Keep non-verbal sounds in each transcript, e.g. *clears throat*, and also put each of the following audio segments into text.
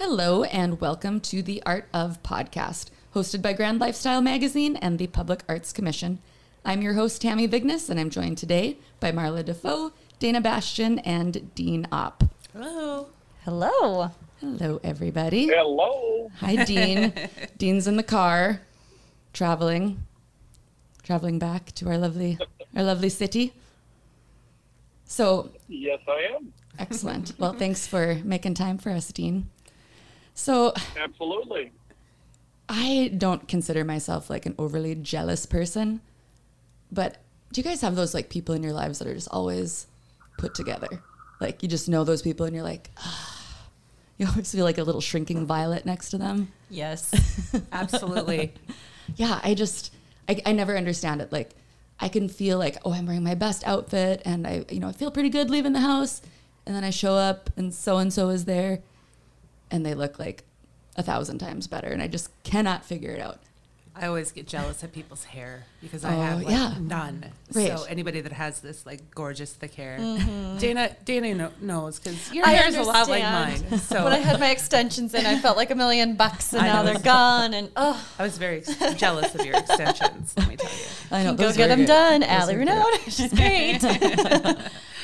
Hello, and welcome to the Art of Podcast, hosted by Grand Lifestyle Magazine and the Public Arts Commission. I'm your host, Tami Vigness, and I'm joined today by Marla DeFoe, Dayna Bastian, and Dean Opp. Hello. Hello. Hello, everybody. Hello. Hi, Dean. *laughs* Dean's in the car, traveling, traveling back to our lovely, our lovely city. So, Yes, I am. excellent. Well, thanks for making time for us, Dean. So, Absolutely. I don't consider myself like an overly jealous person, but do you guys have those like people in your lives that are just always put together? Like you just know those people and you're like, ah. you always feel like a little shrinking violet next to them. Yes, *laughs* absolutely. Yeah, I just, I, I never understand it. Like I can feel like, oh, I'm wearing my best outfit and I, you know, I feel pretty good leaving the house. And then I show up and so and so is there and they look like a thousand times better. And I just cannot figure it out. I always get jealous of people's hair because I Oh, have like yeah. none. Right. So anybody that has this like gorgeous thick hair, Dayna Dayna kno- knows because your I hair is a lot like mine. So when I had my extensions in, I felt like a million bucks, *laughs* and I now know. they're gone. And oh, I was very ex- jealous of your extensions. Let me tell you. *laughs* I know. go get them good. done. Allie Renaud, she's great. *laughs*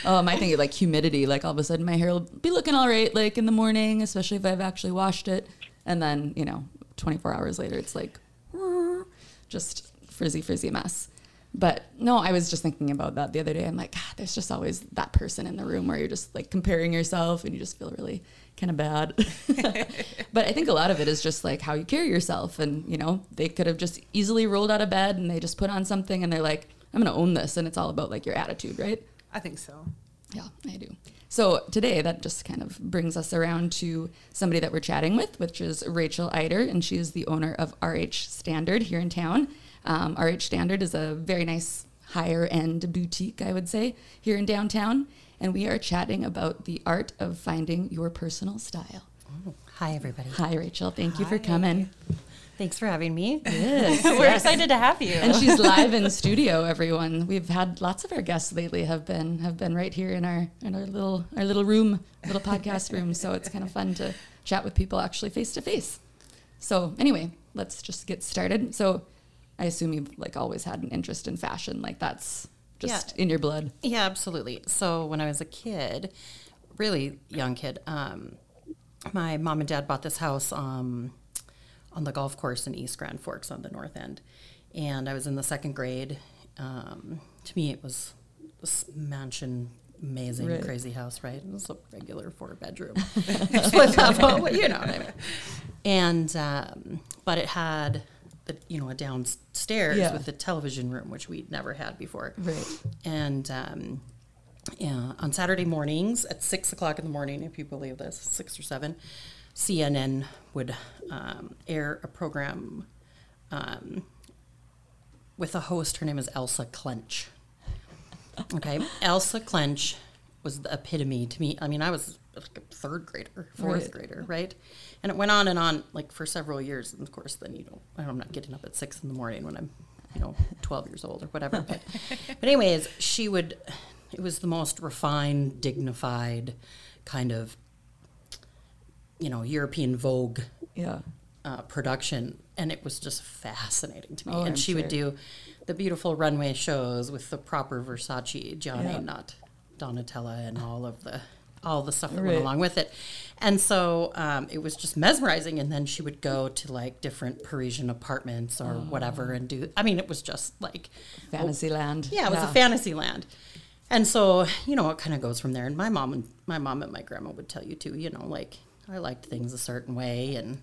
Um, I think like humidity, like all of a sudden my hair will be looking all right, like in the morning, especially if I've actually washed it, and then you know, 24 hours later, it's like just frizzy, frizzy mess. But no, I was just thinking about that the other day. I'm like, ah, there's just always that person in the room where you're just like comparing yourself and you just feel really kind of bad. *laughs* but I think a lot of it is just like how you carry yourself. And, you know, they could have just easily rolled out of bed and they just put on something and they're like, I'm going to own this. And it's all about like your attitude, right? I think so. Yeah, I do. So today, that just kind of brings us around to somebody that we're chatting with, which is Rachael Eider, and she is the owner of RH Standard here in town. Um, RH Standard is a very nice higher end boutique, I would say, here in downtown. And we are chatting about the art of finding your personal style. Hi, everybody. Hi, Rachel. Thank you for coming. Thanks for having me. Yes. *laughs* We're excited to have you. and she's live in *laughs* studio everyone we've had lots of our guests lately have been have been right here in our in our little our little room little podcast room so it's kind of fun to chat with people actually face to face so anyway let's just get started so i assume you've like always had an interest in fashion like that's just Yeah. in your blood Yeah, absolutely. So when I was a kid, really young kid, um, my mom and dad bought this house um, on the golf course in East Grand Forks on the north end, and I was in the second grade. Um, to me, it was this mansion. Amazing, Right. crazy house, right? It was a regular four bedroom *laughs* split level, you know what I mean. And um, but it had the you know a downstairs Yeah. with the television room, which we'd never had before. right And um, yeah, on Saturday mornings at six o'clock in the morning, if you believe this, six or seven, CNN would um, air a program um, with a host. Her name is Elsa Klensch. Okay, Elsa Klensch was the epitome to me. I mean, I was like a third grader, fourth Right. grader, right? And it went on and on like for several years. And of course, then you know, I'm not getting up at six in the morning when I'm, you know, 12 years old or whatever. But, *laughs* but anyways, she would. It was the most refined, dignified kind of, you know, European Vogue yeah uh, production, and it was just fascinating to me. Oh, and I'm she would do the beautiful runway shows with the proper Versace, Gianni, Yeah. not Donatella, and all of the all the stuff that Right. went along with it. And so um, it was just mesmerizing. And then she would go to like different Parisian apartments or whatever and do. I mean, it was just like fantasyland yeah, it was a fantasy land. And so, you know, it kind of goes from there. And my mom and my mom and my grandma would tell you too, you know, like I liked things a certain way and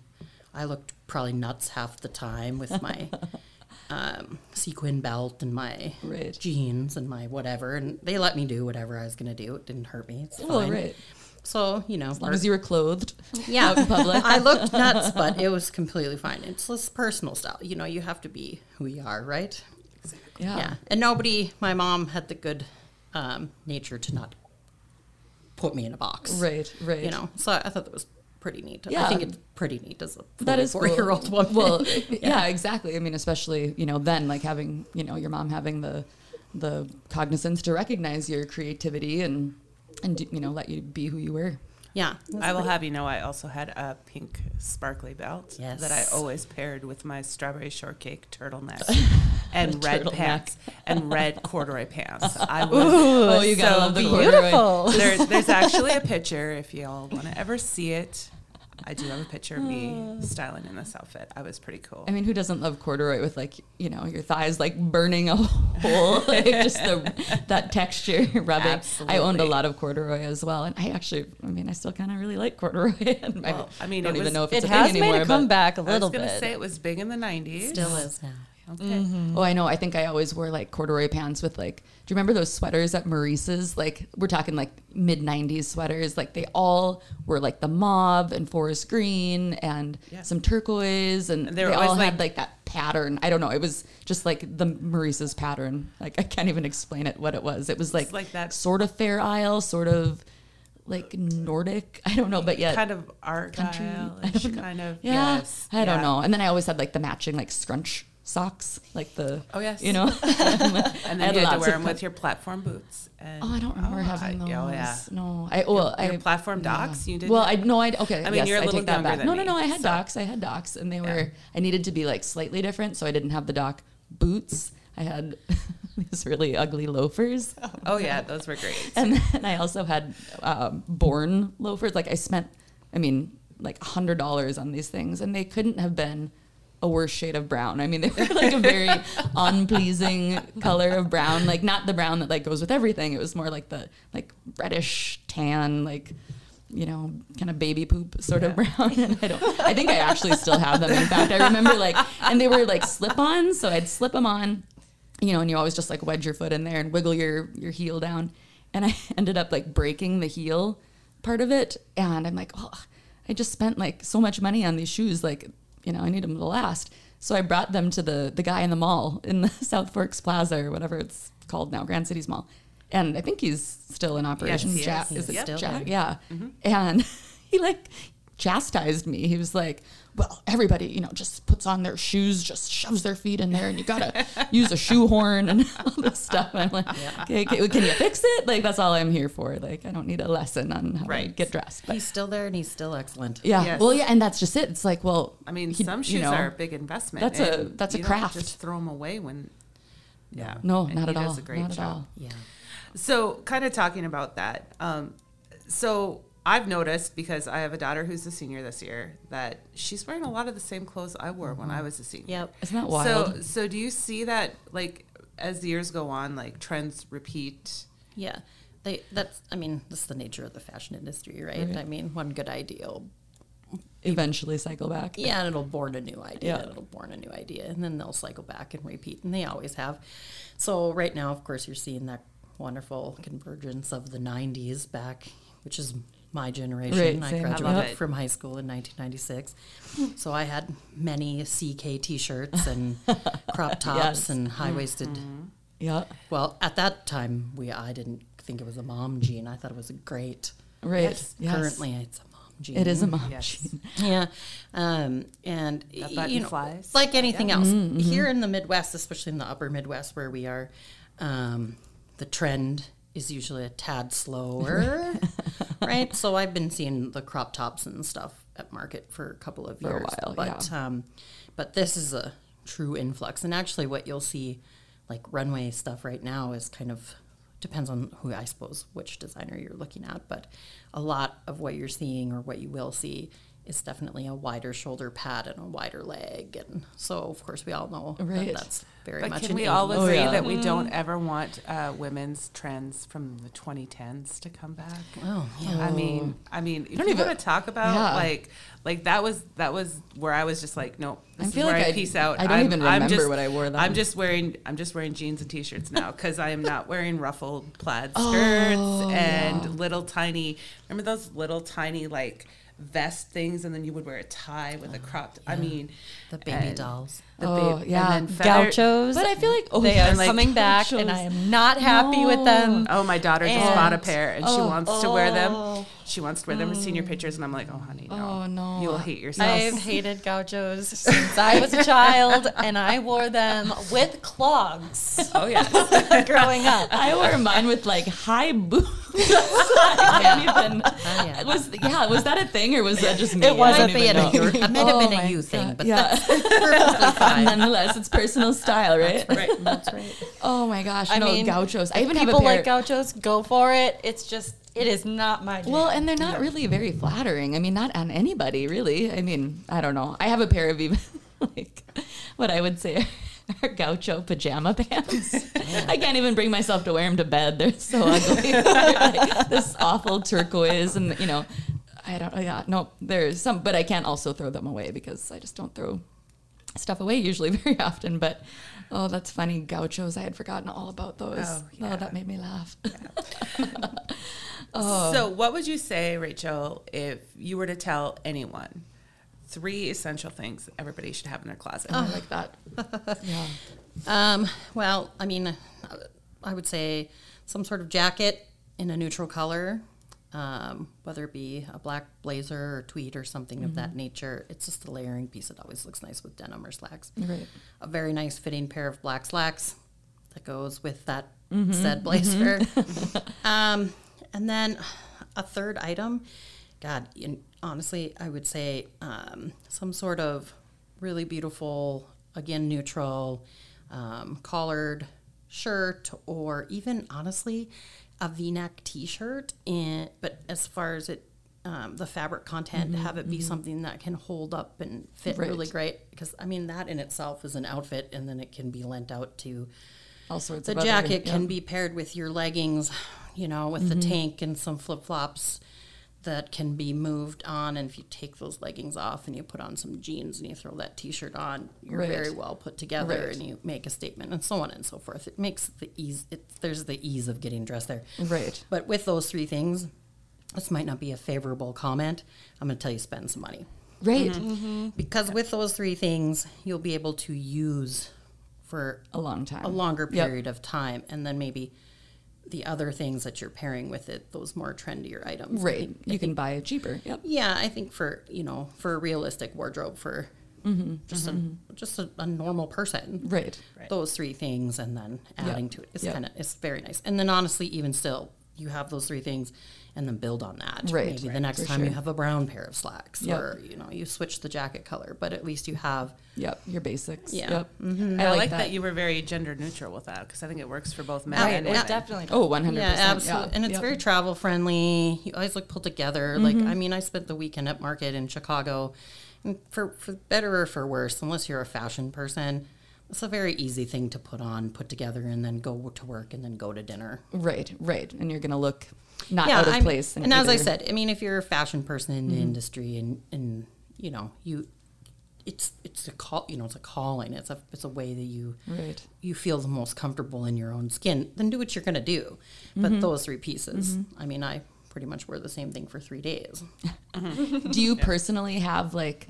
I looked probably nuts half the time with my *laughs* um, sequin belt and my Right. jeans and my whatever. And they let me do whatever I was going to do. It didn't hurt me. It's fine. well right So, you know, as long as you were clothed *laughs* yeah, out in public I looked *laughs* nuts, but it was completely fine. It's this personal style. You know, you have to be who you are, right? yeah, Yeah. And nobody, my mom had the good um, nature to not put me in a box. right right You know, so I thought that was pretty neat. Yeah. I think it's pretty neat as a That is four year old cool. woman. Well, *laughs* yeah. exactly. I mean, especially you know then like having you know your mom having the the cognizance to recognize your creativity and and you know let you be who you were. Yeah. I will have you know I also had a pink sparkly belt Yes. that I always paired with my strawberry shortcake turtleneck *laughs* and red Turtleneck. pants and red corduroy pants. *laughs* I was Oh, you gotta so love the beautiful. corduroy. There, there's actually a *laughs* picture if y'all want to ever see it. I do have a picture of me *sighs* styling in this outfit. I was pretty cool. I mean, who doesn't love corduroy with like you know your thighs like burning a *laughs* hole, *laughs* like just the that texture *laughs* rubbing. I owned a lot of corduroy as well, and I actually, I mean, I still kind of really like corduroy. and Well, I mean, I don't it even was- know if It it's a has thing made anymore. a but- comeback a I was gonna bit. say it was big in the '90s. Still is now. Okay. Mm-hmm. Oh, I know. I think I always wore like corduroy pants with like. Do you remember those sweaters at Maurice's? Like we're talking like mid '90s sweaters. Like they all were like the mauve and forest green and Yeah. some turquoise, and And they, they all always, had like- like that pattern. I don't know. It was just like the Maurice's pattern. Like I can't even explain it. What it was. It was like like that- sort of Fair Isle, sort of like Nordic. *laughs* I don't know, but yet Kind of art country. I argyle don't know. kind of. Yeah, Yes. I don't yeah. know. And then I always had like the matching like scrunch socks, like the Oh, yes. you know. *laughs* *laughs* And then you had to wear them with your platform boots. And, Oh, I don't remember Oh, having I- those. Oh, yeah. No, I well, Your I platform yeah. docs? You didn't Well, I no, I okay. I mean, yes, you're a I little take that younger back. No, no, no. I had so- docs. I had docs, and they Yeah. were. I needed to be like slightly different, so I didn't have the doc boots. I had *laughs* these really ugly loafers, Oh yeah, those were great. and then I also had um, Born loafers. Like I spent, I mean, like a hundred dollars on these things, and they couldn't have been a worse shade of brown. I mean, they were like a very *laughs* unpleasing color of brown. Like not the brown that like goes with everything. It was more like the like reddish tan, like you know, kind of baby poop sort of brown. *laughs* And I don't. I think I actually still have them. In fact, I remember like, and they were like slip-ons, so I'd slip them on you know, and you always just like wedge your foot in there and wiggle your your heel down. And I *laughs* ended up like breaking the heel part of it, and I'm like, oh, I just spent like so much money on these shoes, like you know, I need them to last. So I brought them to the the guy in the mall in the *laughs* South Forks Plaza or whatever it's called now, Grand Cities Mall, and I think he's still in operation. he is. Jack, He's is it still Jack? Yeah, mm-hmm. and *laughs* he like chastised me. He was like, "Well, everybody, you know, just puts on their shoes, just shoves their feet in there, and you gotta *laughs* use a shoehorn and *laughs* all this stuff." And I'm like, okay, okay, can you fix it? Like that's all I'm here for. Like I don't need a lesson on how to get dressed. But He's still there and he's still excellent. yeah, Yes. well, yeah, and that's just it. It's like, well, I mean, he- some you shoes know, are a big investment. that's a- and that's a you don't craft. Just throw them away when. Yeah. No, And not he at does all. a great not at job. all. Yeah. So, kind of talking about that. Um, so, I've noticed because I have a daughter who's a senior this year that she's wearing a lot of the same clothes I wore when I mm-hmm. was a senior. Yep. Isn't that So, wild? so so do you see that like as the years go on, like trends repeat? Yeah. They that's I mean, that's the nature of the fashion industry, right? Right. I mean, one good idea will Eventually cycle back. Yeah, and it'll born a new idea. Yeah. It'll born a new idea, and then they'll cycle back and repeat, and they always have. So right now, of course, you're seeing that wonderful convergence of the '90s back, which is my generation. Right, I same. I graduated from high school in 1996, so I had many CK T-shirts and *laughs* crop tops Yes. and high-waisted. Yeah. Well, at that time, we I didn't think it was a mom jean. I thought it was a great. Right. Yes. Yes. Currently, it's a mom jean. it is a mom Yes. jean. *laughs* Yeah, um, and That you know, flies. like anything else Mm-hmm, here in the Midwest, especially in the Upper Midwest where we are. Um, the trend is usually a tad *laughs* slower, right? *laughs* So I've been seeing the crop tops and stuff at market for a couple of For a years, while, but um, but this is a true influx, and actually, what you'll see, like runway stuff right now, is kind of depends on who I suppose which designer you're looking at, but a lot of what you're seeing or what you will see is definitely a wider shoulder pad and a wider leg, and so of course we all know Right. that that's very But much. can we all 80s. Oh, agree yeah. that we don't ever want uh, women's trends from the 2010s to come back? Oh, yeah. I mean, I mean, if don't you even- want to talk about yeah. like, like that was that was where I was just like, no, this I is feel where like I, I- peace out. I don't I'm- even I'm remember just- what I wore then. I'm just wearing I'm just wearing jeans and t-shirts now because I am not *laughs* wearing ruffled plaid skirts Oh, and yeah. little tiny. Remember those little tiny like vest things, and then you would wear a tie with a oh, cropped. I mean, the baby dolls. The Oh, ba- yeah. and then feather- Gauchos. But I feel like oh, they yeah, are like coming back, and. I am not happy with them. Oh, my daughter just And- bought a pair and she Oh, wants to wear them. oh. she wants to wear them in senior mm. pictures, and I'm like, oh, honey, no. Oh, no. You will hate yourself. I've hated gauchos since I was a child, *laughs* and I wore them with clogs oh, yeah. *laughs* growing up. I wore mine with like high boots. *laughs* I can't even. Oh, yeah. Was yeah, was that a thing or was that just me? It was I a don't thing. It might have Oh been a you thing, but yeah. that's perfectly fine. Nonetheless, it's personal style, right? right. That's right. Oh my gosh, I no mean, gauchos. I if even have a people pair. like gauchos, go for it. It's just, it is not my jam. well, and they're not really very flattering. I mean, not on anybody, really. I mean, I don't know. I have a pair of even *laughs* like what I would say are gaucho pajama pants. *laughs* I can't even bring myself to wear them to bed. They're so ugly. They're *laughs* like this awful turquoise, and you know, I don't. Yeah, no, there's some, but I can't also throw them away because I just don't throw stuff away usually *laughs* very often. But oh, that's funny. Gauchos. I had forgotten all about those. Oh, Oh, yeah. that made me laugh. *laughs* So, what would you say, Rachael, if you were to tell anyone three essential things everybody should have in their closet? I like that. *laughs* Yeah. Um, well, I mean, uh, I would say some sort of jacket in a neutral color, um, whether it be a black blazer or tweed or something of that nature. It's just a layering piece. It always looks nice with denim or slacks. Right. A very nice fitting pair of black slacks that goes with that said blazer. *laughs* um, and then a third item, God, honestly, I would say um, some sort of really beautiful, again, neutral, um, collared shirt, or even honestly, a V-neck T-shirt. And but as far as it, um, the fabric content, mm-hmm, have it be mm-hmm. something that can hold up and fit Right. really great. Because I mean, that in itself is an outfit, and then it can be lent out to All sorts the of other- jacket can be paired with your leggings, you know, with the mm-hmm. tank and some flip flops that can be moved on. And if you take those leggings off and you put on some jeans and you throw that t shirt on, you're Right. very well put together Right. and you make a statement and so on and so forth. It makes the ease, it, there's the ease of getting dressed there. Right. But with those three things, this might not be a favorable comment. I'm going to tell you spend some money. Right. Mm-hmm. Because with those three things, you'll be able to use for A long time. a longer Yep. period of time, and then maybe the other things that you're pairing with it, those more trendier items. Right. think- I You can think- buy it cheaper. Yep. Yeah, I think for you know for a realistic wardrobe for just a just a, a normal person, Mm-hmm. Right. those three things, and then adding to it is Yep. kind of it's very nice. And then honestly, even still, you have those three things, and then build on that. Right, Maybe right, the next for time you have a brown pair of slacks, Yep. or you know you switch the jacket color, but at least you have Yep. Your basics. Yeah. Mm-hmm. Yep. I, like that. you were very gender neutral with that because I think it works for both men Oh, and women. definitely Oh, 100%. Yeah, absolutely. And it's Yep. very travel friendly. You always look put together. Like, I mean, I spent the weekend at market in Chicago. For, for better or for worse, unless you're a fashion person, it's a very easy thing to put on, put together, and then go to work and then go to dinner. Right. Right. And you're going to look not out of I'm- place. in And as I said, I mean, if you're a fashion person in the mm-hmm. industry and, and, you know, you, it's, it's a call, you know, it's a calling. It's a, it's a way that you, Right. you feel the most comfortable in your own skin, then do what you're going to do. But mm-hmm. those three pieces, mm-hmm. I mean, I pretty much wear the same thing for three days. *laughs* Do you *laughs* personally have like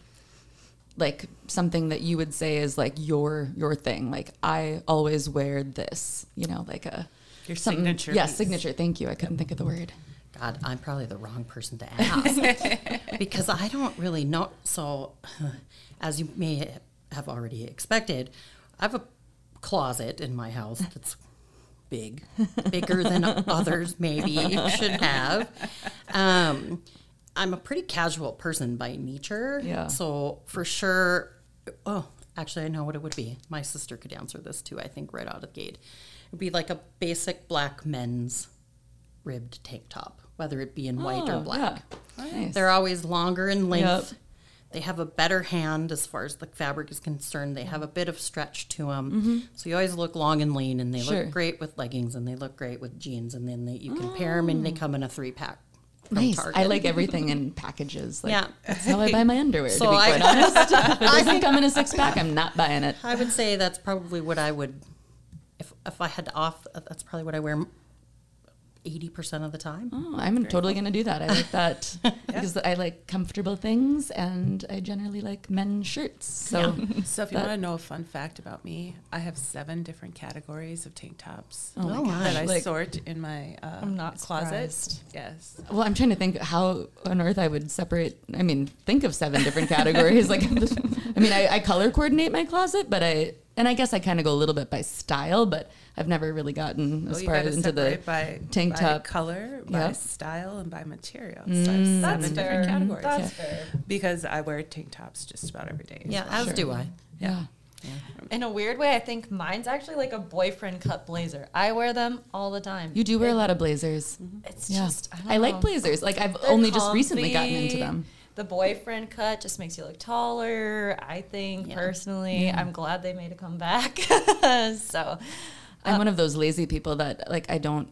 like something that you would say is like your your thing? Like I always wear this, you know, like a Your something- signature Yeah, piece. signature. Thank you. I couldn't think of the word. God, I'm probably the wrong person to ask *laughs* because I don't really know. So, *laughs* as you may have already expected, I have a closet in my house that's big, bigger than *laughs* others maybe should have. Um, I'm a pretty casual person by nature. Yeah. So, for sure, oh, actually, I know what it would be. My sister could answer this too, I think, right out of the gate. It would be like a basic black men's ribbed tank top, whether it be in white or Oh, black. yeah. Nice. They're always longer in length. Yep. They have a better hand as far as the fabric is concerned. They have a bit of stretch to them, so you always look long and lean. And they Mm-hmm. Sure. look great with leggings, and they look great with jeans. And then they, you can pair them, and they come in a three pack. Nice. Target. I like everything in packages. Like, Yeah. That's how I buy my underwear, So to be I- quite *laughs* honest. if it doesn't come in a six pack, I'm not buying it. I would say that's probably what I would, if if I had to off, that's probably what I wear 80% of the time. Oh, I'm totally going to do that. I like that *laughs* *laughs* because I like comfortable things and I generally like men's shirts. So, *laughs* So if you want to know a fun fact about me, I have seven different categories of tank tops oh my Oh, that I like, sort in my uh, I'm not closet. surprised. Yes. well, I'm trying to think how on earth I would separate. I mean, think of seven different categories. like, I mean, I, I color coordinate my closet, but I, and I guess I kind of go a little bit by style, but I've never really gotten as Oh, you far into the separate by tank by top. color, by Yeah. style, and by material. Mm. So I have seven That's different fair. categories That's fair. because I wear tank tops just about every day. Yeah, as Sure. do I. Yeah. In a weird way, I think mine's actually like a boyfriend cut blazer. I wear them all the time. You do wear a lot of blazers. It's Yeah. just I, don't I like blazers. Like I've They're only just recently gotten into them. The boyfriend cut just makes you look taller. I think Yeah. personally, I'm glad they made a comeback. *laughs* so I'm uh, one of those lazy people that like I don't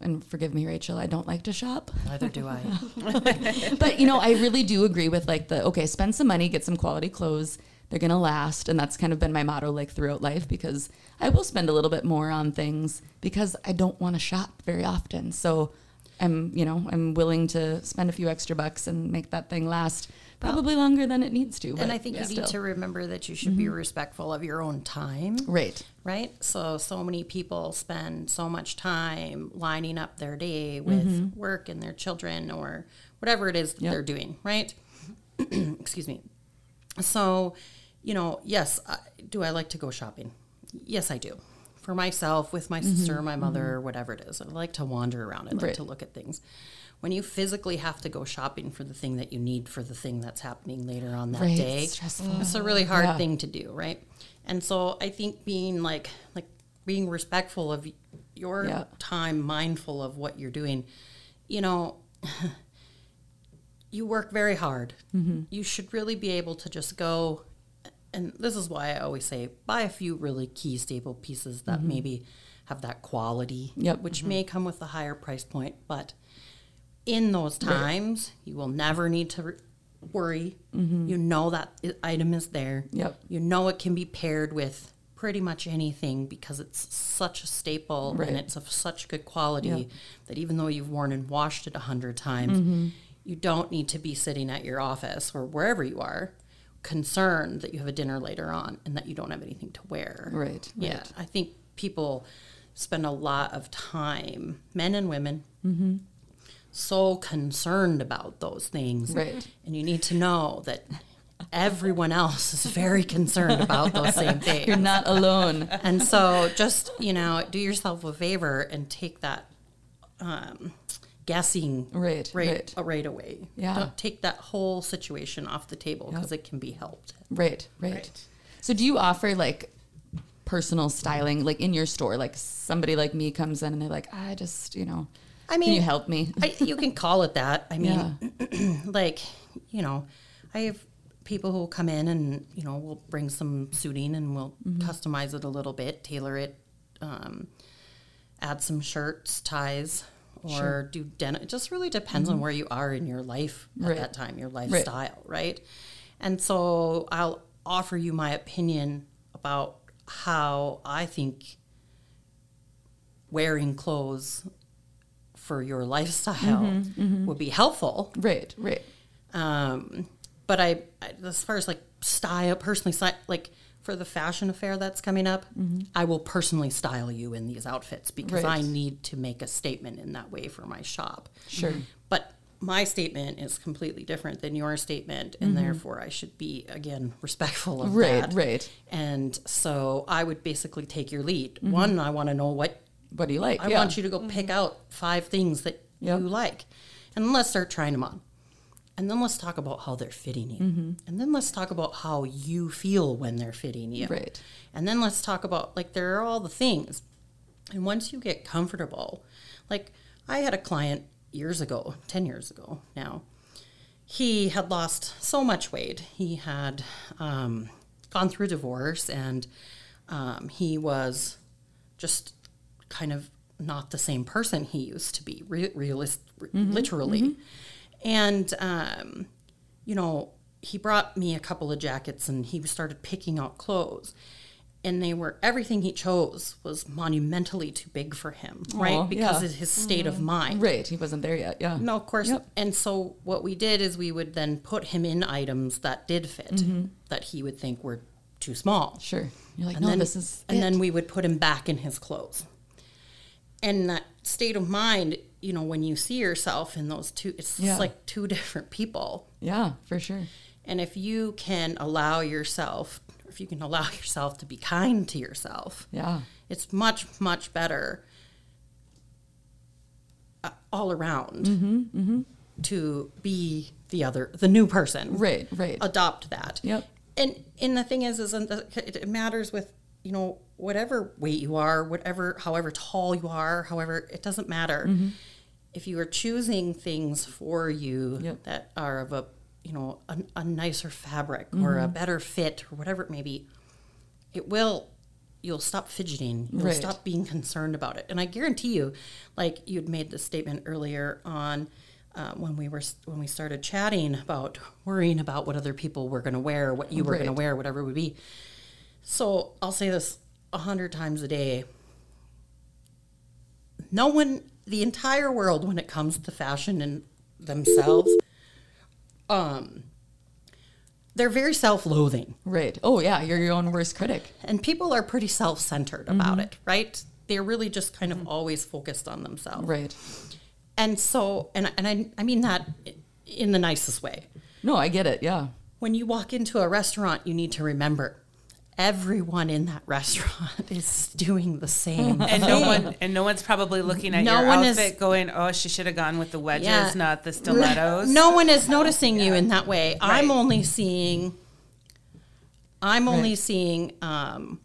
and forgive me Rachael, I don't like to shop. Neither do I. *laughs* But you know, I really do agree with like the okay, spend some money, get some quality clothes. They're going to last and that's kind of been my motto like throughout life because I will spend a little bit more on things because I don't want to shop very often. So I'm, you know, I'm willing to spend a few extra bucks and make that thing last probably longer than it needs to. and I think you need still. to remember that you should be mm-hmm. respectful of your own time. Right. right? So, so many people spend so much time lining up their day with mm-hmm. work and their children or whatever it is that Yep. they're doing, right? *clears throat* Excuse me. So, you know, yes, I, do I like to go shopping? Yes, I do. For myself, with my sister, my mother, whatever it is. I like to wander around. I like Right. to look at things. When you physically have to go shopping for the thing that you need for the thing that's happening later on that Right. day, It's stressful. it's a really hard Yeah. thing to do, right? And so I think being like like being respectful of your Yeah. time, mindful of what you're doing, you know, *sighs* you work very hard. Mm-hmm. You should really be able to just go and this is why I always say buy a few really key staple pieces that maybe have that quality, Mm-hmm. Which may come with a higher price point, but in those times, you will never need to re- worry. You know that item is there. Mm-hmm. Yep. You know it can be paired with pretty much anything because it's such a staple Right. and it's of such good quality Yep. that even though you've worn and washed it a hundred times, Mm-hmm. you don't need to be sitting at your office or wherever you are concerned that you have a dinner later on and that you don't have anything to wear. Right, Yeah. right. I think people spend a lot of time, men and women, Mm-hmm. so concerned about those things. Right. And you need to know that everyone else is very concerned about those same *laughs* things. You're not alone. And so just, you know, do yourself a favor and take that um, guessing Right, right, right. uh, right away. Yeah. Don't take that whole situation off the table because it can be helped. Right, right, So do you offer like personal styling like in your store? Like somebody like me comes in and they're like, I just, you know, I mean, can you help me? I, you can *laughs* call it that. I mean, yeah. *clears throat* like, you know, I have people who will come in and, you know, we'll bring some suiting and we'll Mm-hmm. customize it a little bit, tailor it, um, add some shirts, ties, or do denim. It just really depends on where you are in your life at Mm-hmm. Right. that time, your lifestyle, right? And so I'll offer you my opinion about how I think wearing clothes for your *laughs* lifestyle Mm-hmm, would be helpful. Right, right. Um, but I, I, as far as like style, personally, like for the fashion affair that's coming up, mm-hmm. I will personally style you in these outfits because Right. I need to make a statement in that way for my shop. Sure. But my statement is completely different than your statement, and mm-hmm. therefore I should be again *laughs* respectful of Right, that. right. right. And so I would basically take your lead. Mm-hmm. One, I want to know what What do you like? I yeah. want you to go pick out five things that Yep. you like, and let's start trying them on. And then let's talk about how they're fitting you. Mm-hmm. And then let's talk about how you feel when they're fitting you. Right. And then let's talk about like there are all the things. And once you get comfortable, like I had a client years ago, 10 years ago now. He had lost so much weight. He had um, gone through divorce and um, he was just kind of not the same person he used to be, re- realist, re- literally. And, um, you know, he brought me a couple of jackets and he started picking out clothes. and they were everything he chose was monumentally too big for him, right? Because yeah. of his state of mind. Right. He wasn't there yet. Yeah. No, of course. Yep. And so what we did is we would then put him in items that did fit, Mm-hmm. that he would think were too small. Sure. You're like, And no, then, this is. and it." then we would put him back in his clothes. And that state of mind, you know, when you see yourself in those two, it's Yeah. just like two *laughs* different people. yeah, for sure. And if you can allow yourself, if you can allow *laughs* yourself to be kind to yourself, Yeah. it's much, much better uh, all around Mm-hmm, to be the other, the new person. Right. Right. Adopt that. Yep. And and the thing is, is it matters with you know whatever weight you are, whatever, however tall you are, however it doesn't matter. Mm-hmm. If you are choosing things for you Yep. that are of a you know a, a nicer fabric or Mm-hmm. a better fit or whatever it may be, it will you'll stop fidgeting you'll Right. stop being concerned about it and i guarantee you like you'd made the statement earlier on uh, when we were when we started chatting about worrying about what other people were going to wear what you were going to wear whatever it would be so i'll say this a hundred times a day no one the entire world when it comes to fashion and themselves um they're very self-loathing Right. Oh, yeah. You're your own worst critic. and people are pretty self-centered about Mm-hmm. it right they're really just kind of always focused on themselves Right. and so and, and I, I mean that in the nicest way No, I get it. Yeah. when you walk into a restaurant you need to remember everyone in that restaurant *laughs* is doing the same And no one and no one's probably looking at No your one is- outfit going, "Oh, she should have gone with the wedges, Yeah. not the stilettos." no one is noticing you in that way i'm only seeing i'm only Right. seeing um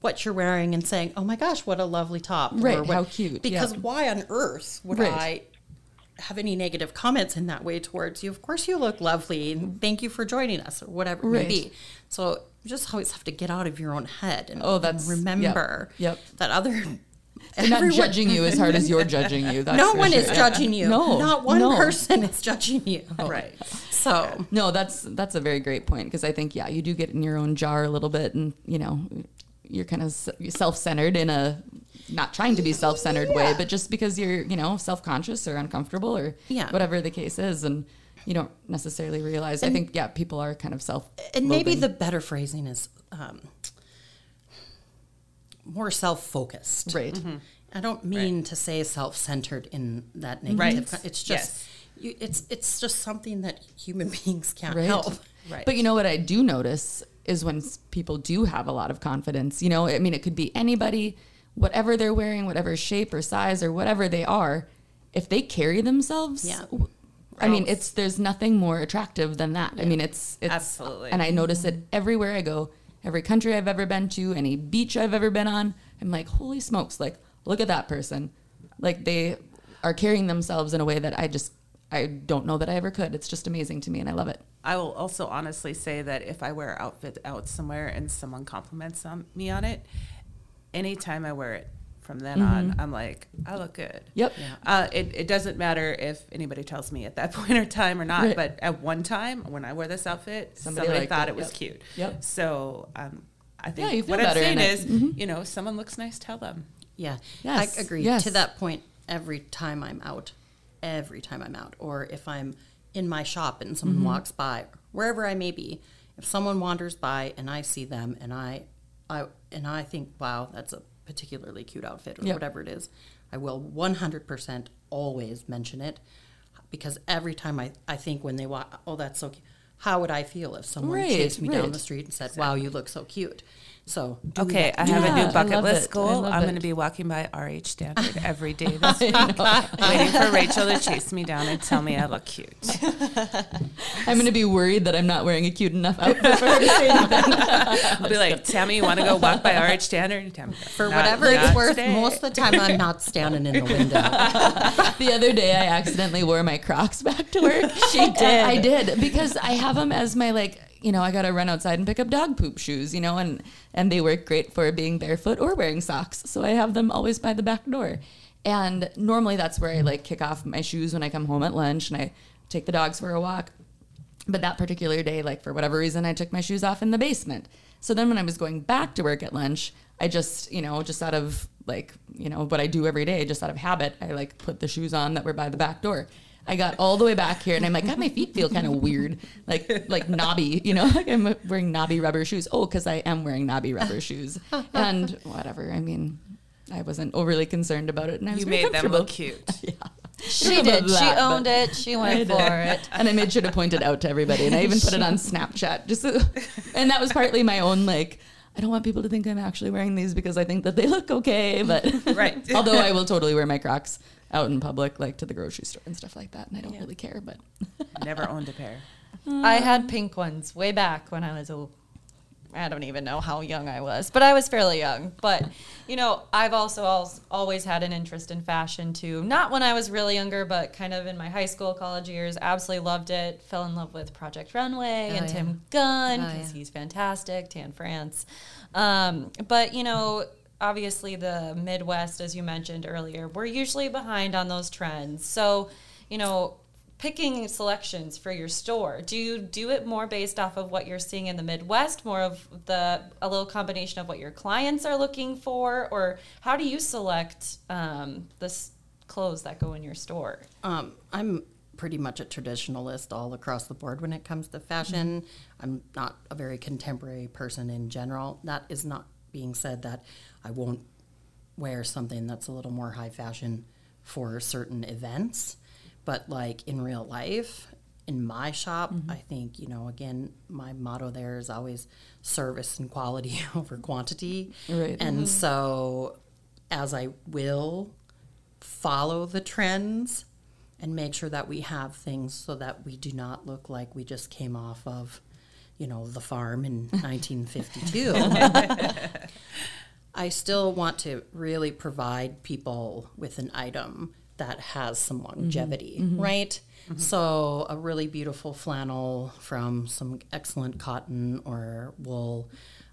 what you're wearing and saying, "Oh my gosh, what a lovely top!" Right, or what- how cute, Because yeah. why on earth would Right. I have any negative comments in that way towards you? Of course, you look lovely, and thank you for joining us, or whatever it may be. So you just always have to get out of your own head and, Oh, that's- remember yep. that other. *laughs* They're not judging you as hard as you're judging you. *laughs* That's no one sure. is judging you. *laughs* No, not one no. person is judging you. Right. So No, that's that's a very great point because I think yeah, you do get in your own jar a little bit, and you know, you're kind of self-centered in a not trying to be self-centered way, but just because you're you know self-conscious or uncomfortable or Yeah. whatever the case is, and you don't necessarily realize. I think yeah, people are kind of self and maybe the better phrasing is um, more self-focused. right. Mm-hmm. I don't mean to say self-centered in that negative. Right. It's just Yes. you, it's it's just something that human *laughs* beings can't Right. help. Right. But you know what I do notice is when people do have a lot of confidence. You know, I mean, it could be anybody, whatever they're wearing, whatever shape or size or whatever they are. If they carry themselves, Yeah. w- I mean, it's there's nothing more attractive than that. I mean, it's it's Absolutely. and I notice it everywhere I go. Every country I've ever been to, any beach I've ever been on, I'm like, holy smokes! Like, look at that person. Like they are carrying themselves in a way that I just I don't know that I ever could. It's just amazing to me, and I love it. I will also honestly say that if I wear an outfit out somewhere and someone compliments on me on it, anytime I wear it from then on, I'm like, I look good. Yep. Uh, it, it doesn't matter if anybody tells me at that *laughs* point or time or not, Right. but at one time when I wore this outfit, Somebody somebody, thought it. it, was Yep. cute. Yep. So um, I think Yeah, what I'm saying it. Mm-hmm. is, you know, someone looks nice, tell them. Yeah, Yes, I agree. yes. To that point, every time I'm out, every time I'm out, or if I'm in my shop and someone Mm-hmm. walks by, wherever I may be, if someone wanders by and I see them and I, I and I think, wow, that's a particularly cute outfit or Yep. whatever it is, I will 100% always mention it because every time I, I think when they walk, oh, that's so cute. How would I feel if someone Right, chased me down the street and said, "Wow, you look so cute"? So do Okay, that. I have Yeah, a I new bucket list it. Goal. I'm going to be walking by RH Standard *laughs* every day *laughs* this week, waiting for Rachael to chase me down and tell me I look cute. *laughs* I'm going to be worried that I'm not wearing a cute enough outfit for her to say anything. I'll be like, Tami, you want to go walk by RH Standard? And Tami, For "Not- whatever it's not worth, today." most of the time I'm not standing in the window. the other day, I accidentally wore my Crocs back to work. She did. I did because I have them as my like. You know, I got to run outside and pick up dog poop shoes. You know, and and they work great for being barefoot or wearing socks. So I have them always by the back door. And normally that's where I like kick off my shoes when I come home at lunch and I take the dogs for a walk. But that particular day, like for whatever reason, I took my shoes off in the basement. So then when I was going back to work at lunch, I just, you know, just out of like, you know, what I do every day, just out of habit, I like put the shoes on that were by the back door. I got all the way back here and I'm like, God, my feet feel kind of weird, like like knobby, you know, *laughs* like I'm wearing knobby rubber shoes. Oh, because I am wearing knobby rubber *laughs* shoes. And whatever. I mean, I wasn't overly concerned about it, and I was You made them look cute. *laughs* yeah. She did. She that, but- owned it. She went for it. and I made sure to point it out to everybody, and I even put it on Snapchat. Just, so, and that was partly my own like. I don't want people to think I'm actually wearing these because I think that they look okay, but Right. although I will totally wear my Crocs out in public, like to the grocery store and stuff like that, and I don't really care. But *laughs* Never owned a pair. I had pink ones way back when I was a I don't even know how young I was, but I was fairly young. But, you know, I've also als- always had an interest in fashion too. Not when I was really younger, but kind of in my high school, college years. Absolutely loved it. Fell in love with Project Runway Oh, and yeah. Tim Gunn Oh, because yeah. he's fantastic, Tan France. Um, but, you know, obviously the Midwest, as you mentioned earlier, we're usually behind on those trends. So, you know, picking selections for your store do you do it more based off of what you're seeing in the midwest more of the a little combination of what your clients are looking for or how do you select um, the s- clothes that go in your store Um, I'm pretty much a traditionalist all across the board when it comes to fashion. I'm not a very contemporary person in general. That is not being said that I won't wear something that's a little more high fashion for certain events. But like in real life, in my shop, mm-hmm. I think, you know, again, my motto there is always service and quality *laughs* over quantity. Right. And mm-hmm. so as I will follow the trends and make sure that we have things so that we do not look like we just came off of, you know, the farm in *laughs* 1952. *laughs* I still want to really provide people with an item that has some longevity, right? So, a really beautiful flannel from some excellent cotton or wool,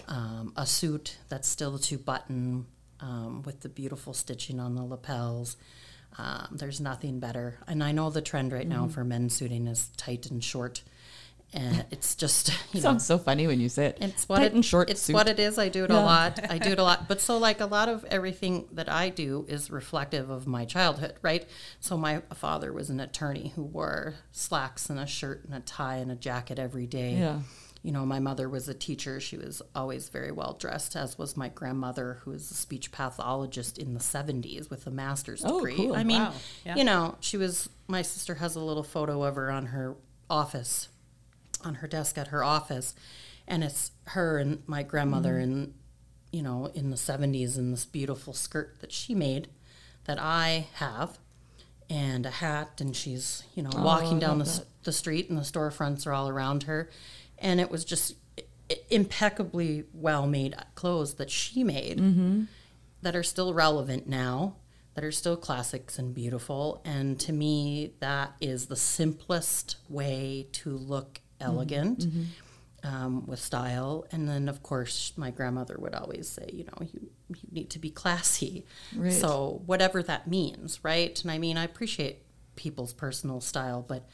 um, a suit that's still two button um, with the beautiful stitching on the lapels. Um, there's nothing better. And I know the trend right now for men's suiting is tight and short. And it's just, *laughs* you it know, sounds so funny when you say it. it's what Tight it, and short It's suit. what it is. I do it Yeah. a lot. I do it a lot. *laughs* But so like a lot of everything that I do is reflective of my childhood, right? So my father was an attorney who wore slacks and a shirt and a tie and a jacket every day. Yeah. You know, my mother was a teacher. She was always very well dressed, as was my grandmother, who was a speech pathologist in the 70s with a master's Oh, degree. cool. I mean, Wow. Yeah. you know, she was, my sister has a little photo of her on her office on her desk at her office. And it's her and my grandmother in you know in the 70s in this beautiful skirt that she made that i have and a hat. And she's you know walking down the, the street and the storefronts are all around her. And it was just impeccably well made clothes that she made that are still relevant now, that are still classics and beautiful. And to me, that is the simplest way to look Mm-hmm. elegant mm-hmm. Um, with style. And then, of course, my grandmother would always say, you know, you, you need to be classy. Right. So, whatever that means, right? And I mean, I appreciate people's personal style, but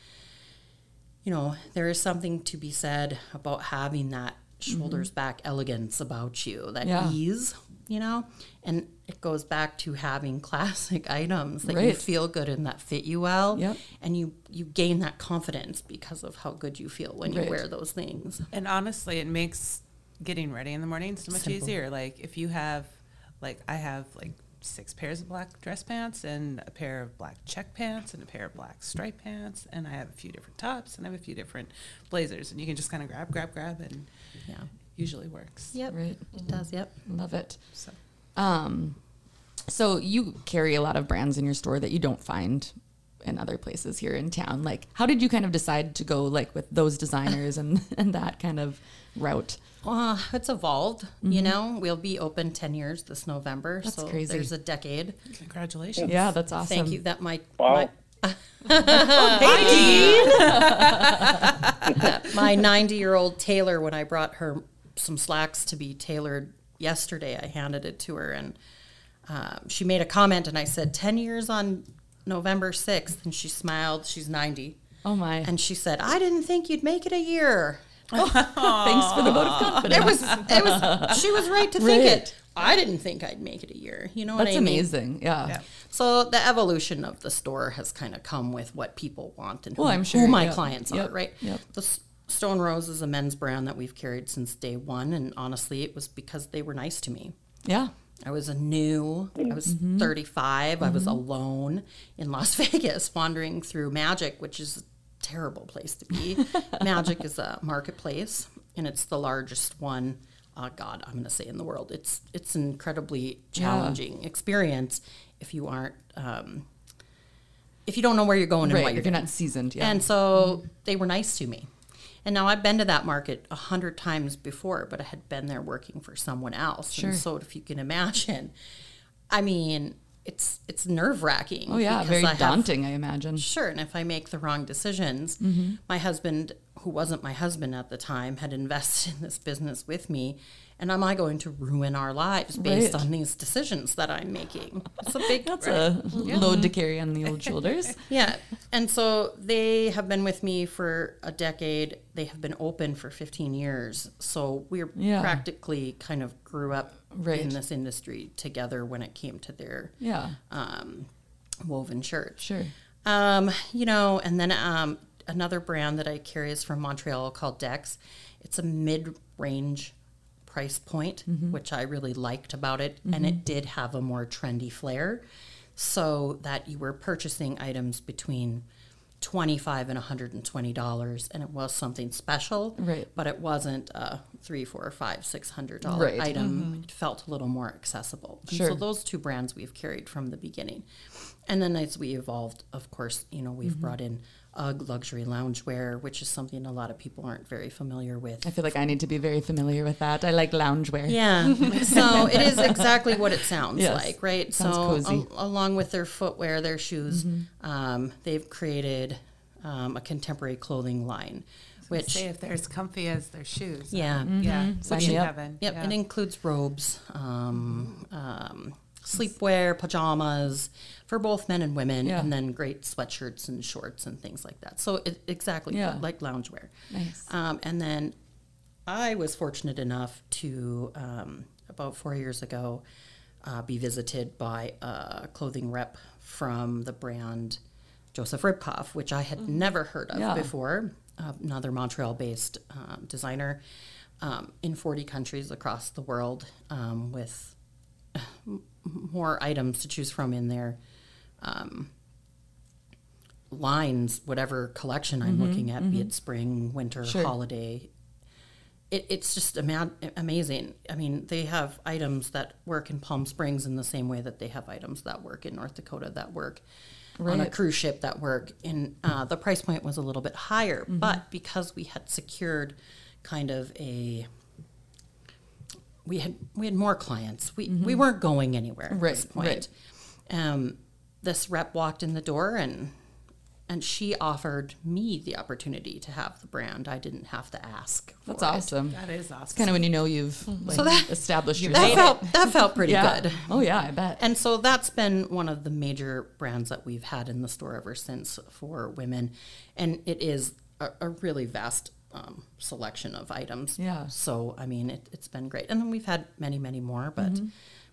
you know, there is something to be said about having that mm-hmm. shoulders back elegance about you, that Yeah. ease, you know? And it goes back to having *laughs* classic items that you feel good and that fit you well. Yep. And you, you gain that confidence because of how good you feel when you wear those things. And honestly, it makes getting ready in the morning so much Simple. easier. Like if you have, like I have like six pairs of black dress pants and a pair of black check pants and a pair of black stripe pants, and I have a few different tops and I have a few different blazers, and you can just kind of grab, grab, grab, and Yeah. usually works. Yep. Right. It does, yep. Love it. So Um, so you carry a lot of brands in your store that you don't find in other places here in town. Like, how did you kind of decide to go like with those designers and *laughs* and that kind of route? Uh, it's evolved, you know. We'll be open 10 years this November. That's so crazy. there's a decade. congratulations. Yeah, that's awesome. Thank you. That might. Wow. *laughs* *laughs* my 90 year old tailor when i brought her some slacks to be tailored yesterday i handed it to her and um, she made a comment and i said 10 years on november 6th and she smiled she's 90 Oh my! And she said, I didn't think you'd make it a year. *laughs* Thanks for the vote of confidence. It was, it was, she was right to think it. I didn't think I'd make it a year. You know what That's I mean? amazing. Yeah. Yeah. So the evolution of the store has kind of come with what people want and who, Well, I'm who my yep. clients Yep, are, right? yep. The S- Stone Rose is a men's brand that we've carried since day one, and honestly, it was because they were nice to me. Yeah. I was a new, I was Mm-hmm. 35, I was alone in Las *laughs* Vegas wandering through Magic, which is a terrible place to be. *laughs* Magic is a marketplace and it's the largest one. Oh God, I'm going to say in the world. It's it's an incredibly challenging experience if you aren't um, if you don't know where you're going and what you're you're not seasoned. Yeah. And so they were nice to me. And now I've been to that market a hundred times before, but I had been there working for someone else. Sure. And so if you can imagine, I mean, it's it's nerve wracking. oh yeah. Very daunting, I imagine. Sure, and if I make the wrong decisions, Mm-hmm. my husband, who wasn't my husband at the time, had invested in this business with me, and am I going to ruin our lives based Right. on these decisions that I'm making? It's a big *laughs* That's a load to carry on the old shoulders. *laughs* yeah. And so they have been with me for a decade. They have been open for 15 years. So we're Yeah. practically kind of grew up Right. in this industry together when it came to their Yeah. um, woven shirt. Sure. Um, you know, and then um, another brand that I carry is from Montreal called Dex. It's a mid range price point, which I really liked about it. And it did have a more trendy flair so that you were purchasing items between 25 and 120 dollars and it was something special Right. but it wasn't a three four five six hundred dollar Right. Mm-hmm. item it felt a little more accessible Sure. so those two brands we've carried from the beginning and then as we evolved of course you know we've Mm-hmm. brought in UGG luxury loungewear which is something a lot of people aren't very familiar with I feel like I need to be very familiar with that. I like loungewear. yeah. *laughs* so it is exactly what it sounds Yes. like, right? Sounds so cozy. Mm-hmm. al- along with their footwear, their shoes, um, they've created um, a contemporary clothing line, which Say if they're as comfy as their shoes. yeah. Yeah. Mm-hmm. Sign Which me in heaven. Yep, Yeah. it includes robes, um, um, sleepwear, pajamas for both men and women, Yeah. and then great sweatshirts and shorts and things like that. So it, exactly Yeah. like loungewear. Nice. Um, and then I was fortunate enough to, um, about four years ago, uh, be visited by a clothing rep from the brand Joseph Ribkoff, which I had never heard of Yeah. before. Uh, another Montreal based um, designer um, in 40 countries across the world um, with more items to choose from in their um, lines, whatever collection I'm looking at, be it spring, winter, Mm-hmm. Sure. holiday. It, it's just ama- amazing. I mean, they have items that work in Palm Springs in the same way that they have items that work in North Dakota that work on a cruise ship that work. And uh, the price point was a little bit higher, Mm-hmm. but because we had secured kind of a we had we had more clients. We we weren't going anywhere at this Mm-hmm. Right, point. Um, this rep walked in the door and and she offered me the opportunity to have the brand. I didn't have to ask. That's for it. awesome. That is awesome. It's Kind of when you know you've like, So that- established That yourself. felt that felt pretty yeah. good. Oh yeah, I bet. And so that's been one of the major brands that we've had in the store ever since for women, and it is a, a really vast um, selection of items. Yeah. So I mean, it, it's been great, and then we've had many, many more. But, Mm-hmm.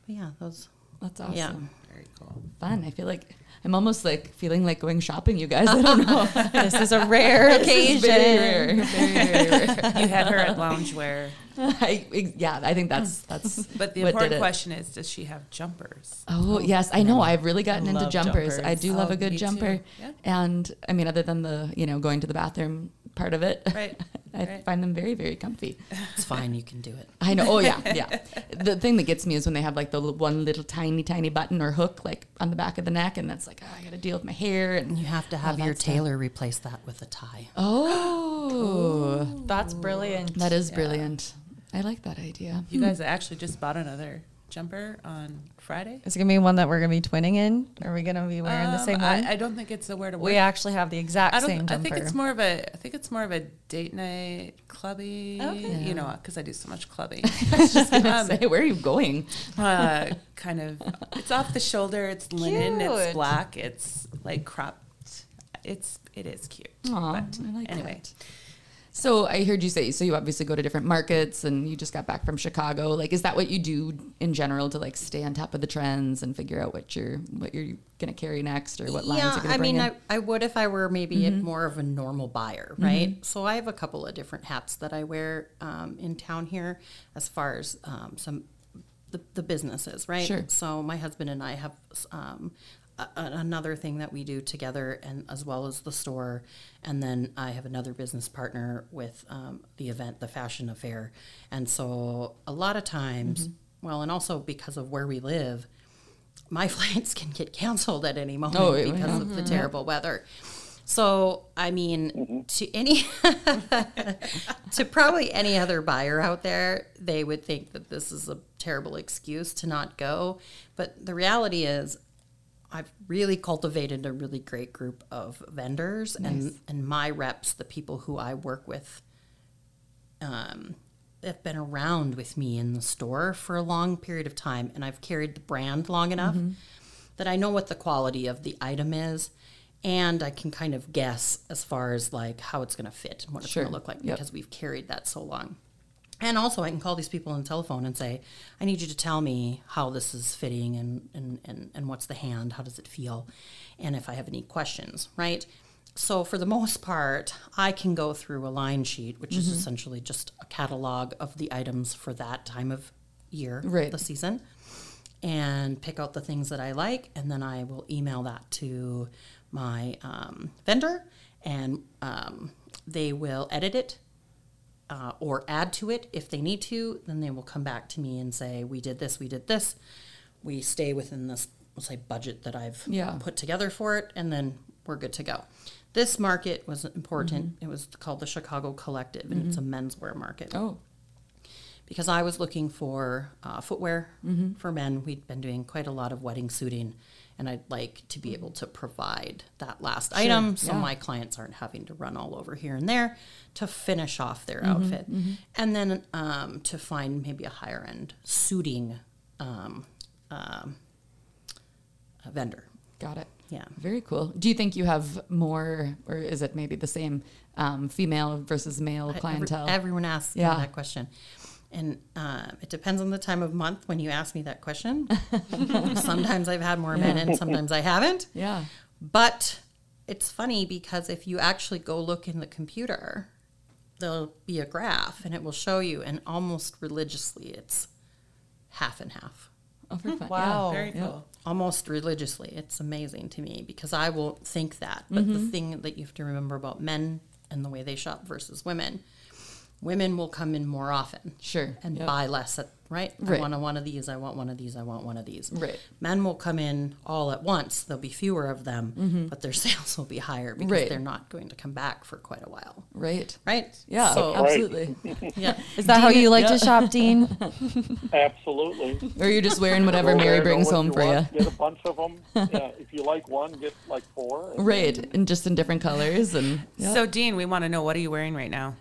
but yeah, those. That's awesome. Yeah. Very cool. Fun. I feel like I'm almost like feeling like going shopping. You guys, I don't know. *laughs* This is a rare *laughs* occasion. Very rare. Very, *laughs* very rare. You had her at loungewear. I, yeah, I think that's that's. But the important question is, does she have jumpers? Oh, oh yes, I know. I've really gotten into love jumpers. I jumpers. do love Oh, a good jumper. Yeah. And I mean, other than the you know going to the bathroom part of it, Right, I right. find them very very comfy. It's fine. You can do it. I know. Oh yeah, *laughs* yeah. The thing that gets me is when they have like the l- one little tiny tiny button or hook like on the back of the neck, and that's like oh, I got to deal with my hair and You have to have that your stuff. tailor replace that with a tie. Oh, *gasps* That's brilliant. that is brilliant. I like that idea. You guys actually just bought another jumper on Friday. Is it gonna be one that we're gonna be twinning in? Are we gonna be wearing the Um, same one? I, I don't think it's a wear to wear. we actually have the exact I don't. same I think it's more of a. I think it's more of a date night clubby. Okay. You know, because I do so much clubbing. *laughs* Just gonna say, where are you going? uh, kind of. It's off the shoulder. It's linen. It's black. It's like cropped. it's it is cute. Aw, But I like anyway, that. So I heard you say so you obviously go to different markets and you just got back from Chicago. Like is that what you do in general to like stay on top of the trends and figure out what you're what you're gonna carry next or what lines yeah, I bring mean? I, I would if I were maybe a more of a normal buyer, right? So I have a couple of different hats that I wear um, in town here, as far as um, some the, the businesses, right? Sure. So my husband and I have um, a, another thing that we do together, and as well as the store, and then I have another business partner with um, the event, the fashion affair, and so a lot of times, well, and also because of where we live my *laughs* flights can get canceled at any moment Oh, yeah. because of the terrible weather. So, I mean, to any, *laughs* to probably any other buyer out there, they would think that this is a terrible excuse to not go. But the reality is, I've really cultivated a really great group of vendors and, and my reps, the people who I work with, um, have been around with me in the store for a long period of time, and I've carried the brand long enough that I know what the quality of the item is, and I can kind of guess as far as like how it's going to fit and what it's Sure. going to look like Yep. because we've carried that so long. And also, I can call these people on the telephone and say, I need you to tell me how this is fitting and, and, and, and what's the hand, how does it feel, and if I have any questions, right? So, for the *laughs* most part, I can go through a line sheet, which is essentially just a catalog of the items for that time of year, Right. the season, and pick out the things that I like, and then I will email that to my um, vendor, and um, they will edit it uh, or add to it if they need to. Then they will come back to me and say, "We did this, we did this. We stay within this, let's say, budget that I've Yeah. put together for it, and then we're good to go." This market was important. Mm-hmm. It was called the Chicago Collective, and it's a menswear market oh, because I was looking for uh, footwear Mm-hmm. for men. We'd been doing quite a lot of wedding suiting, and I'd like to be able to provide that last item so yeah. my clients aren't having to run all over here and there to finish off their Mm-hmm, outfit. And then um, to find maybe a higher end suiting um, um, vendor. got it. Yeah. Very cool. Do you think you have more, or is it maybe the same um, female versus male Every- clientele? everyone asks me Yeah. that question. And uh, it depends on the time of month when you ask me that question. *laughs* sometimes I've had more men and sometimes I haven't. yeah. But it's funny because if you actually go look in the computer, there'll be a graph and it will show you, and almost religiously, it's half and half. Oh, for fun. Wow. very yeah. cool. Almost religiously. It's amazing to me because I will think that. But the Mm-hmm. thing that you have to remember about men and the way they shop versus women, women will come in more often Sure. and Yep. buy less at right? Right. I want a one of these, I want one of these, I want one of these. Right. Men will come in all at once. There'll be fewer of them, but their *laughs* sales will be higher because Mm-hmm. Right. they're not going to come back for quite a while. Right. Right? Yeah, So, Right. absolutely. *laughs* yeah. Is that how you like to shop, Dean? *laughs* Absolutely. Or you're just wearing whatever Mary brings what home for you. want, Get a bunch of them. yeah, if you like one, get like four. and Right. then- And just in different colors. And yeah. So, Dean, we want to know what are you wearing right now?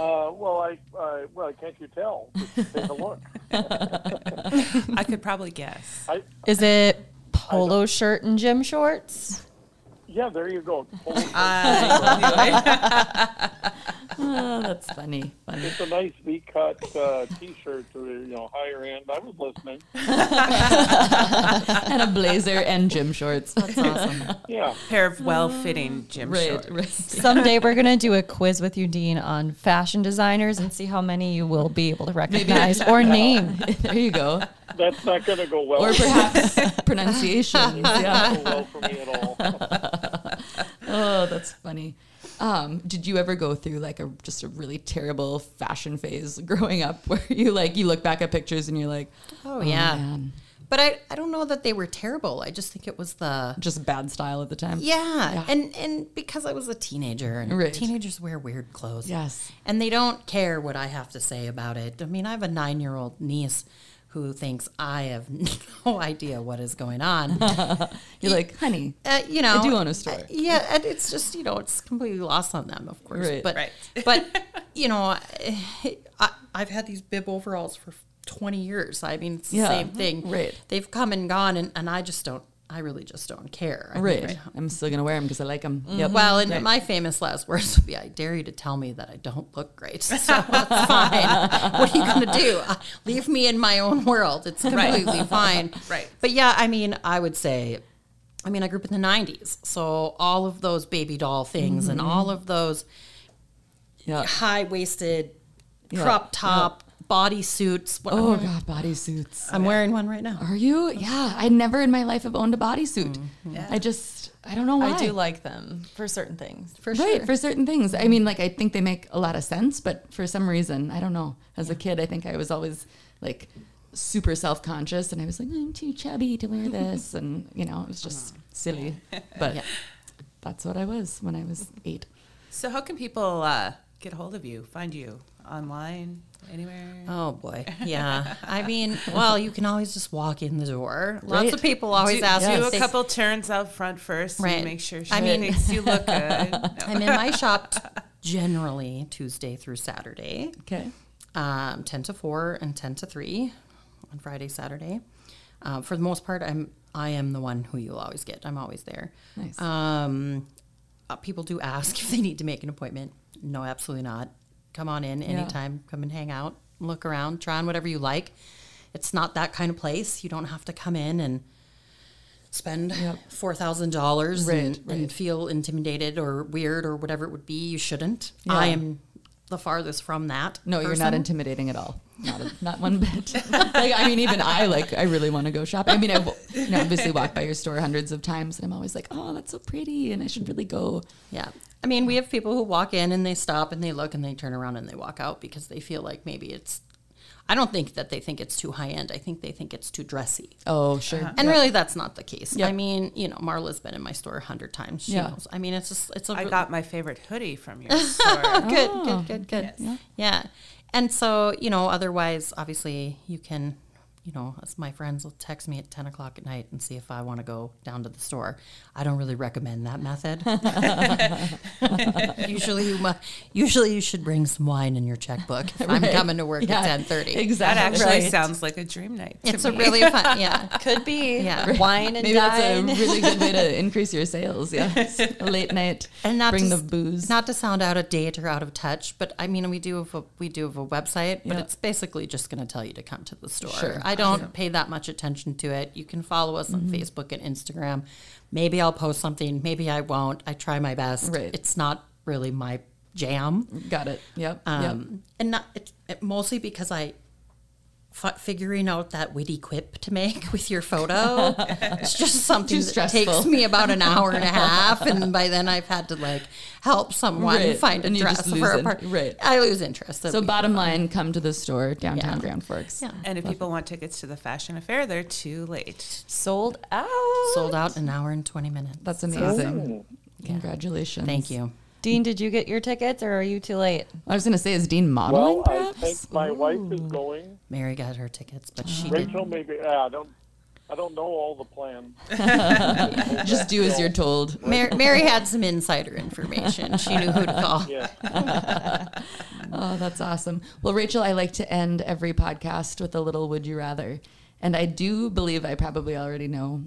Uh, well, I uh, well, can't you tell? Just take a look. *laughs* I could probably guess. I, Is it polo shirt and gym shorts? yeah, there you go. *laughs* *laughs* oh, that's funny. Funny. It's a nice V-cut uh, T-shirt to you know higher end. I was listening. *laughs* And a blazer and gym shorts. That's awesome. Yeah. Pair of well-fitting gym right. shorts. Right. Someday we're gonna do a quiz with you, Dean, on fashion designers and see how many you will be able to recognize or *laughs* name. there you go. That's not going to go well. Or perhaps pronunciation. Yeah. go well for me at all. *laughs* Oh, that's funny. Um, did you ever go through like a just a really terrible fashion phase growing up *laughs* where you like you look back at pictures and you're like, Oh, yeah. man, But I, I don't know that they were terrible. I just think it was the just bad style at the time. Yeah. Yeah. And and because I was a teenager and Right. teenagers wear weird clothes. Yes. And they don't care what I have to say about it. I mean, I have a 9-year-old niece who thinks I have *laughs* no idea what is going on. *laughs* You're like, honey, Uh, you know, I do own a store. uh, yeah, and it's just you know it's completely lost on them, of course. Right. But Right. *laughs* but you know, I, I've had these bib overalls for twenty years. I mean, it's the Yeah. same thing. Right. They've come and gone, and, and I just don't I really just don't care. I mean, Right. I'm still gonna wear them because I like them. Yep. Well, and Right. my famous last words would be, "I dare you to tell me that I don't look great." *laughs* So that's fine. what are you going to do? Uh, Leave me in my own world. It's completely *laughs* fine. Right. But yeah, I mean, I would say, I mean, I grew up in the '90s, so all of those baby doll things and all of those yeah. high waisted, crop top body suits. What, Oh I'm, god, bodysuits. I'm wearing one right now. Are you? Yeah. I never in my life have owned a bodysuit. I just I don't know why. I do like them for certain things. For right sure. for certain things. I mean, like I think they make a lot of sense, but for some reason, I don't know. As a kid, I think I was always like super self conscious, and I was like, I'm too chubby to wear *laughs* this, and you know, it was just silly. *laughs* But Yeah. that's what I was when I was eight. So how can people uh, get a hold of you, find you online, anywhere? Oh boy, *laughs* yeah. I mean, well, you can always just walk in the door. Lots Right. of people always do, ask do you a they- couple turns out front first Right. and make sure she I mean- makes you look good. *laughs* No. I'm in my shop *laughs* generally Tuesday through Saturday, Okay. um, ten to four and ten to three on Friday, Saturday. Um, for the most part, I'm I am the one who you'll always get. I'm always there. Nice. Um, uh, people do ask if they need to make an appointment. No, absolutely not. Come on in anytime. Come and hang out, look around, try on whatever you like. It's not that kind of place. You don't have to come in and spend Yep. four thousand dollars and, Right, and feel intimidated or weird or whatever it would be. You shouldn't. Yeah. I am the farthest from that. No, you're not intimidating at all. Not a, not one bit. *laughs* like I mean, even I like I really want to go shopping. I mean, I've you know, obviously walk by your store hundreds of times, and I'm always like, oh, that's so pretty, and I should really go. Yeah. I mean, we have people who walk in and they stop and they look and they turn around and they walk out because they feel like maybe it's. I don't think that they think it's too high end. I think they think it's too dressy. Oh, sure. And uh-huh. really, that's not the case. Yep. I mean, you know, Marla's been in my store a hundred times. She Yeah. knows. I mean, it's just it's a I real- got my favorite hoodie from your *laughs* store. good, Oh, good, good, good. Yes. Yeah. And so, you know, otherwise, obviously, you can, you know, as my friends will text me at 10 o'clock at night and see if I want to go down to the store. I don't really recommend that method. *laughs* usually, you mu- usually you should bring some wine in your checkbook if I'm coming to work Yeah, at 10:30. Exactly. That Exactly. actually right. sounds like a dream night. to It's a really fun, yeah. *laughs* Could be Yeah. *laughs* wine and Maybe that's a really good way to increase your sales. Yeah, late night. and not bring to, the booze. Not to sound out of date or out of touch, but I mean, we do have a, we do have a website, but Yeah. it's basically just going to tell you to come to the store. Sure. I don't pay that much attention to it. You can follow us Mm-hmm. on Facebook and Instagram. Maybe I'll post something. Maybe I won't. I try my best. Right. It's not really my jam. Got it. Yep. Um, yep. and not it, it, mostly because I figuring out that witty quip to make with your photo. *laughs* it's just something that takes me about an hour and a *laughs* half, and by then I've had to like help someone Right. find a And you dress for a in- part. right. I lose interest. So bottom line, come to the store downtown Yeah. Grand Forks. yeah, And if people want tickets to the fashion affair, they're too late. Sold out. sold out an hour and twenty minutes. That's amazing. Congratulations. Thank you. Dean, did you get your tickets or are you too late? I was going to say, is Dean modeling? Well, I think my wife is going. Mary got her tickets, but she oh. did. Rachael, maybe. Yeah, I don't. I don't know all the plans. *laughs* Just do as you're told. Mary, Mary had some insider information. She knew who to *laughs* call. Yeah. *laughs* Oh, that's awesome. Well, Rachael, I like to end every podcast with a little would you rather. And I do believe I probably already know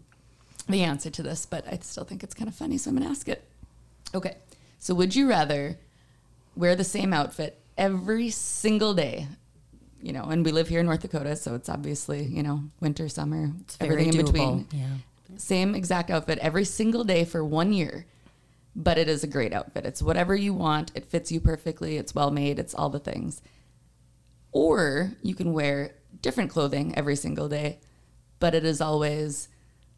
the answer to this, but I still think it's kind of funny, so I'm going to ask it. Okay. So, would you rather wear the same outfit every single day? You know, and we live here in North Dakota, so it's obviously, you know, winter, summer, everything in between. Yeah. Same exact outfit every single day for one year, but it is a great outfit. It's whatever you want. It fits you perfectly. It's well made. It's all the things. Or you can wear different clothing every single day, but it is always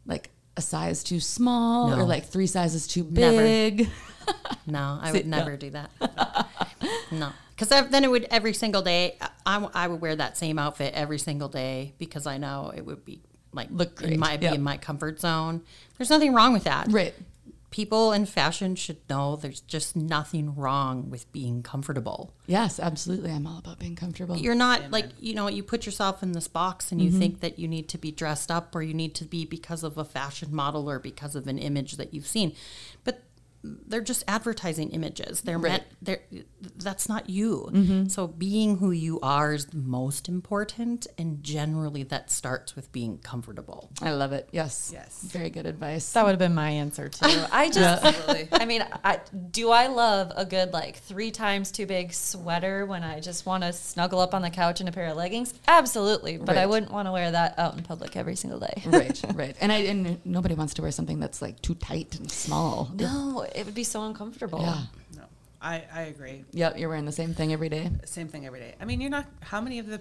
like a size too small or like three sizes too big. *laughs* No, I would never do that. no, because then it would every single day. I, I would wear that same outfit every single day because I know it would be like Look great. in my be Yep. in my comfort zone. There's nothing wrong with that. Right. People in fashion should know there's just nothing wrong with being comfortable. Yes, absolutely. I'm all about being comfortable. You're not like you know you put yourself in this box and you mm-hmm. think that you need to be dressed up or you need to be because of a fashion model or because of an image that you've seen, but they're just advertising images. They're Right. meant. They're that's not you. Mm-hmm. So being who you are is the most important, and generally that starts with being comfortable. I love it. Yes. Yes. Very good advice. That would have been my answer too. *laughs* I just, Absolutely. I mean, I, do I love a good like three times too big sweater when I just want to snuggle up on the couch in a pair of leggings? Absolutely, but I wouldn't want to wear that out in public every single day. right, *laughs* right. And I and nobody wants to wear something that's like too tight and small. No, it would be so uncomfortable. Yeah. No, I, I agree. Yep, you're wearing the same thing every day. Same thing every day. I mean, you're not. How many of the?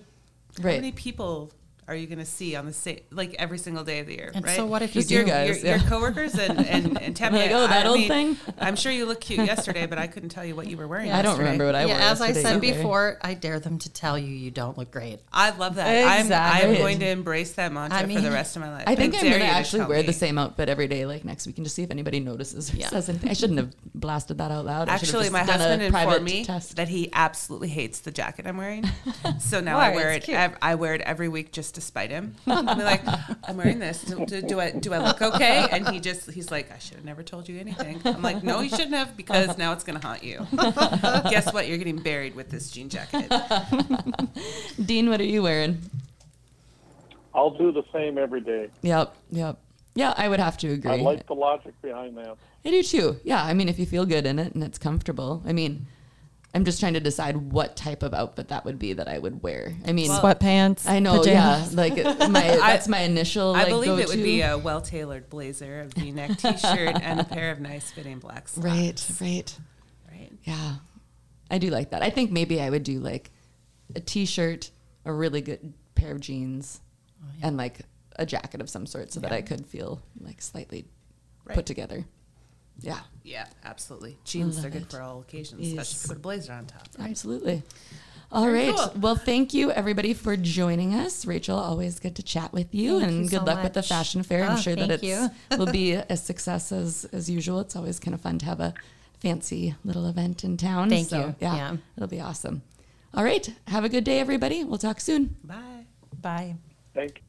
How many people are you going to see on the same like every single day of the year? And right? so what if you Just do- your, guys, your, yeah. your coworkers and *laughs* and, and Tami? Like, oh, that I old mean, thing? I'm sure you look cute yesterday, but I couldn't tell you what you were wearing. I don't remember what I wore. yeah, as I said either. before, I dare them to tell you you don't look great. I love that. I'm, Exactly. I'm going to embrace that mantra I for the rest of my life. I think I I'm gonna actually wear me. the same outfit every day, like next week, and just see if anybody notices or Yeah. says anything. I shouldn't have blasted that out loud. I should have Actually, just my done a husband informed me test. that he absolutely hates the jacket I'm wearing. *laughs* So now I wear it. I wear it every week just to spite him. *laughs* I'm like, I'm wearing this. Do, do, do I do I look okay? And he just he's like, I should have never told you anything. I'm like, no, you shouldn't have because now it's gonna haunt you. *laughs* Guess what? You're getting buried with this jean jacket. *laughs* Dean, what are you wearing? I'll do the same every day. Yep, yep. Yeah, I would have to agree. I like the logic behind that. I do too. Yeah, I mean, if you feel good in it and it's comfortable. I mean, I'm just trying to decide what type of outfit that would be that I would wear. I mean, Sweatpants. I know, pajamas. yeah, like *laughs* my that's my initial. I like, believe it would be a well tailored blazer, a V neck *laughs* t shirt, and a pair of nice fitting black slacks. right, right. Right. Yeah, I do like that. I think maybe I would do like a t-shirt, a really good pair of jeans, Oh, and like a jacket of some sort, so that I could feel like slightly Right. put together. Yeah, Yeah, absolutely. Jeans love are good it. for all occasions, Yes. especially if you put a blazer on top. Right? absolutely. All Very right. cool. Well, thank you everybody for joining us. Rachael, always good to chat with you, Thank and you good so luck with the fashion fair. I'm Oh, sure that it *laughs* will be *laughs* a success as as usual. It's always kind of fun to have a fancy little event in town. Thank So, you. Yeah, Yeah. it'll be awesome. All right. Have a good day, everybody. We'll talk soon. Bye. Bye. Thank